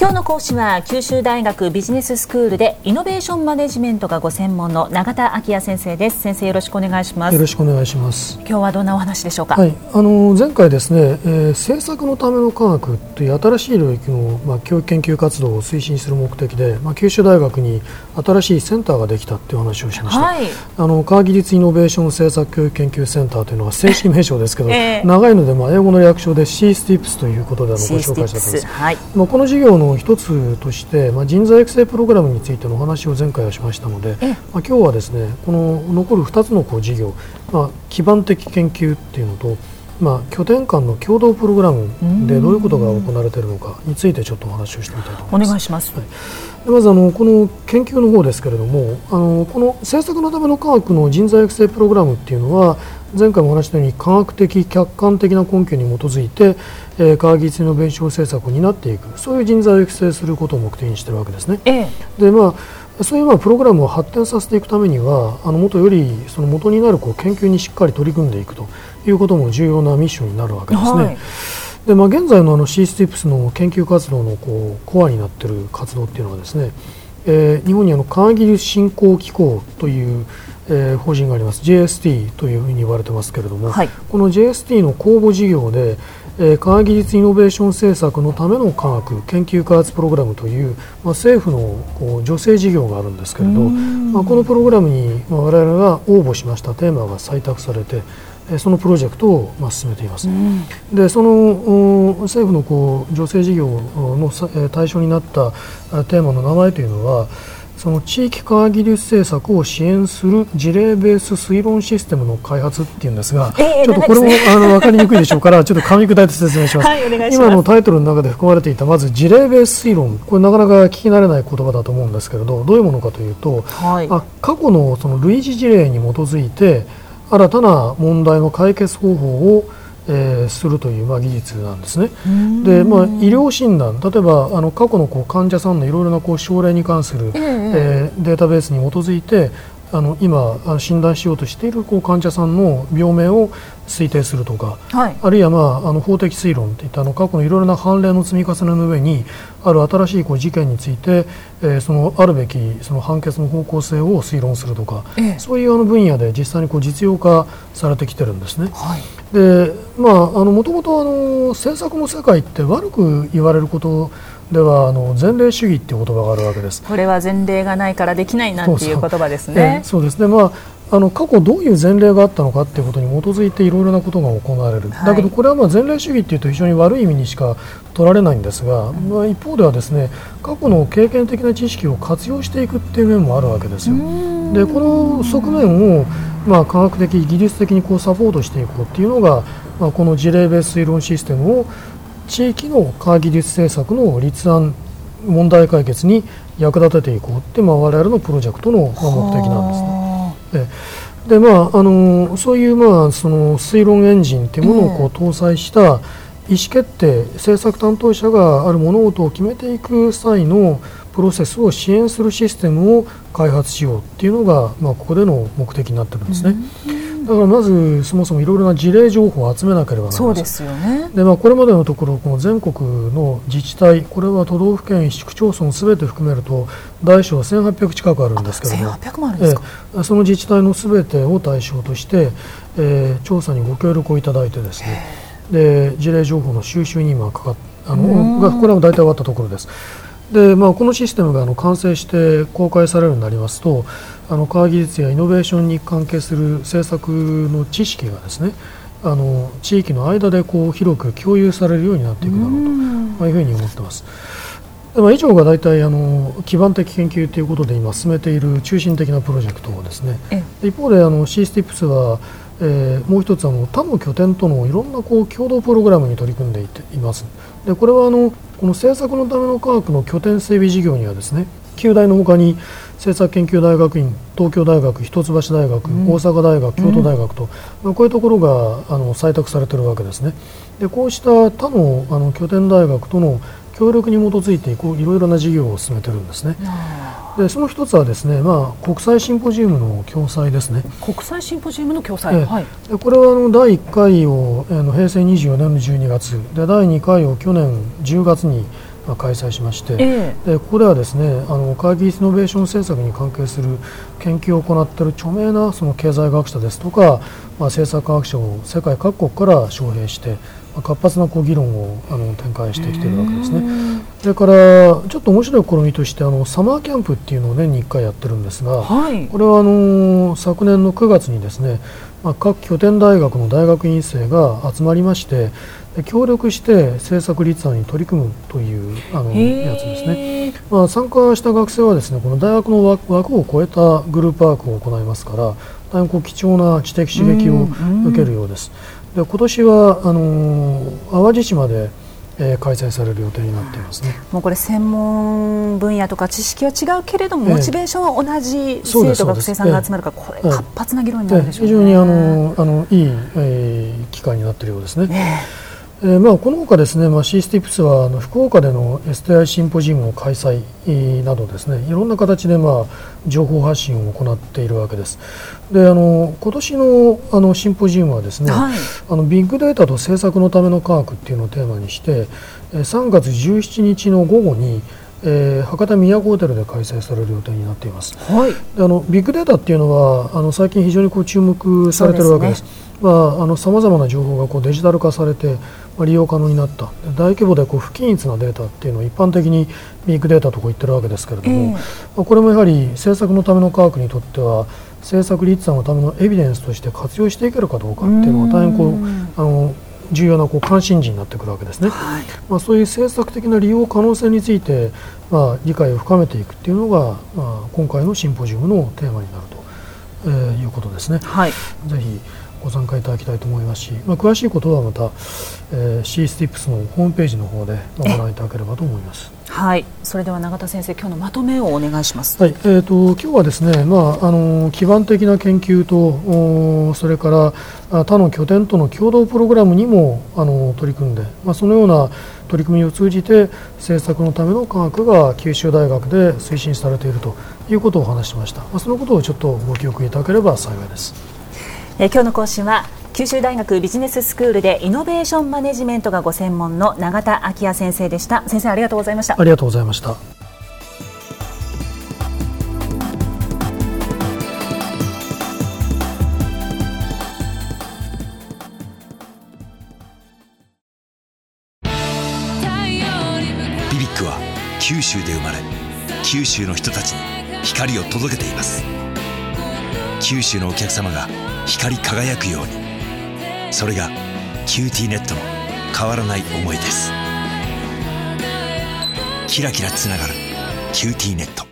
今日の講師は九州大学ビジネススクールでイノベーションマネジメントがご専門の永田昭也先生です。先生よろしくお願いします。よろしくお願いします。今日はどんなお話でしょうか？はい。あの前回ですね、えー、政策のための科学という新しい領域のまあ教育研究活動を推進する目的でまあ九州大学に新しいセンターができたっていう話をしました、はい、あの科学技術イノベーション政策教育研究センターというのは正式名称ですけど、えー、長いのでまあ英語の略称で C スティップスということであのご紹介したんです、はい、まあこの事業の一つとして、まあ、人材育成プログラムについてのお話を前回はしましたので、まあ、今日はですねこの残る2つのこう事業、まあ、基盤的研究っていうのとまあ、拠点間の共同プログラムでどういうことが行われているのかについてちょっとお話をしてみたいと思います。お願いします、はい、まずあのこの研究の方ですけれどもあのこの政策のための科学の人材育成プログラムっていうのは前回もお話したように科学的客観的な根拠に基づいて、えー、科学技術イノベーション政策を担っていくそういう人材を育成することを目的にしているわけですね。ええ、でまあそういうまあプログラムを発展させていくためにはあの元よりその元になるこう研究にしっかり取り組んでいくということも重要なミッションになるわけですね。はいでまあ、現在のあの C スティップスの研究活動のこうコアになっている活動っていうのはですね、えー、日本にあの科学技術振興機構という、えー、法人があります。JST というふうに言われてますけれども、はい、この JST の公募事業で、えー、科学技術イノベーション政策のための科学研究開発プログラムという、まあ、政府のこう助成事業があるんですけれど、まあ、このプログラムに、まあ、我々が応募しましたテーマが採択されてそのプロジェクトをまあ進めています。でその政府のこう助成事業の対象になったテーマの名前というのはその地域科学技術政策を支援する事例ベース推論システムの開発っていうんですが、えー、ちょっとこれも、あの分かりにくいでしょうからちょっと噛み砕いて説明します。はい、ます。今のタイトルの中で含まれていたまず事例ベース推論。これなかなか聞き慣れない言葉だと思うんですけれどどういうものかというと、はい、あ過去のその類似事例に基づいて新たな問題の解決方法をえー、するという、まあ、技術なんですね。で、まあ、医療診断例えばあの過去のこう患者さんのいろいろなこう症例に関する、えー、えー、データベースに基づいてあの今診断しようとしているこう患者さんの病名を推定するとか、はい、あるいは、まあ、あの法的推論といったあの過去のいろいろな判例の積み重ねの上にある新しいこう事件について、えー、そのあるべきその判決の方向性を推論するとか、ええ、そういうあの分野で実際にこう実用化されてきてるんですね。はい、でまああのもともとあの政策の世界って悪く言われることではあの前例主義っていう言葉があるわけです。これは前例がないからできないなんていう言葉ですね。そうですね。まああの過去どういう前例があったのかっていうことに基づいていろいろなことが行われる、はい、だけどこれはまあ前例主義っていうと非常に悪い意味にしか取られないんですが、まあ、一方ではですね過去の経験的な知識を活用していくっていう面もあるわけですよ。でこの側面をまあ科学的技術的にこうサポートしていこうっていうのが、まあ、この事例ベース推論システムを地域の科学技術政策の立案問題解決に役立てていこうって、まあ、我々のプロジェクトの目的なんですね。でまあ、あのそういう、まあ、その推論エンジンっていうものをこう搭載した意思決定、政策担当者がある物事を決めていく際のプロセスを支援するシステムを開発しようっていうのが、まあ、ここでの目的になってるんですね。だからまずそもそもいろいろな事例情報を集めなければならないそうですよねで、まあ、これまでのところこの全国の自治体これは都道府県市区町村すべて含めると大小1800近くあるんですけども。1800もあるんですか、えその自治体のすべてを対象として、えー、調査にご協力をいただいてですね。で事例情報の収集に今かかっあのがこれは大体終わったところです。でまあ、このシステムがあの完成して公開されるようになりますとあの科学技術やイノベーションに関係する政策の知識がですねあの地域の間でこう広く共有されるようになっていくだろうと、まあ、いうふうに思ってます。でまあ、以上が大体あの基盤的研究ということで今進めている中心的なプロジェクトですね。一方であの C スティップスはえー、もう一つあの他の拠点とのいろんなこう共同プログラムに取り組んでいていますでこれはあのこの政策のための科学の拠点整備事業にはですね旧大のほかに政策研究大学院東京大学一橋大学、うん、大阪大学京都大学と、うん、まあ、こういうところがあの採択されているわけですね。でこうした他のあの拠点大学との協力に基づいてこういろいろな事業を進めてるんですね。でその一つはですね、まあ、国際シンポジウムの共催ですね。国際シンポジウムの共催、はい、でこれはあの第1回をあの平成24年の12月。で第2回を去年10月に開催しまして、えー、でここではですねあの科学技術イノベーション政策に関係する研究を行っている著名なその経済学者です。とか、まあ、政策科学者を世界各国から招聘して、まあ、活発なこう議論をあの展開してきているわけですね。それからちょっと面白い試みとしてあのサマーキャンプっていうのを年に1回やってるんですが、はい、これはあの昨年の9月にですねまあ、各拠点大学の大学院生が集まりまして協力して政策立案に取り組むというあのやつですね、まあ、参加した学生はですねこの大学の枠を超えたグループワークを行いますから大変こう貴重な知的刺激を受けるようです。で今年はあの淡路島でえー、開催される予定になっていますね。もうこれ専門分野とか知識は違うけれども、モチベーションは同じ生徒学生さんが集まるから、これ活発な議論になるでしょう、ね、非常にあのあのいい、えー、機会になっているようですね。えーまあ、このほかですね、まあ、シースティップスはあの福岡での STI シンポジウムの開催などですねいろんな形で、まあ、情報発信を行っているわけです。であの今年のあのシンポジウムはですね、はい、あのビッグデータと政策のための科学っていうのをテーマにして3月17日の午後にえー、博多都ホテルで開催される予定になっています、はい、あのビッグデータっていうのはあの最近非常にこう注目されているわけです。さまざ、まな情報がこうデジタル化されて、まあ、利用可能になった。大規模でこう不均一なデータっていうのを一般的にビッグデータとこう言ってるわけですけれども、えー、まあ、これもやはり政策のための科学にとっては政策立案のためのエビデンスとして活用していけるかどうかっていうのは大変こうあの重要なこう関心事になってくるわけですね、はい、まあ、そういう政策的な利用可能性について、まあ、理解を深めていくっていうのが、まあ、今回のシンポジウムのテーマになると、えー、いうことですね。はい、ぜひご参加いただきたいと思いますし、まあ、詳しいことはまた、えー、C スティップスのホームページの方でご覧いただければと思います。はい、それでは永田先生、今日のまとめをお願いします。はい、えっ、ー、と今日はですね、まああの基盤的な研究とそれから他の拠点との共同プログラムにもあの取り組んで、まあそのような取り組みを通じて政策のための科学が九州大学で推進されているということをお話しました。まあそのことをちょっとご記憶いただければ幸いです。え今日の講師は九州大学ビジネススクールでイノベーションマネジメントがご専門の永田昭也先生でした。先生ありがとうございました。ありがとうございました。BBIQ は九州で生まれ九州の人たちに光を届けています。九州のお客様が光り輝くようにそれが QTNet の変わらない思いです。キラキラつながる QTNet。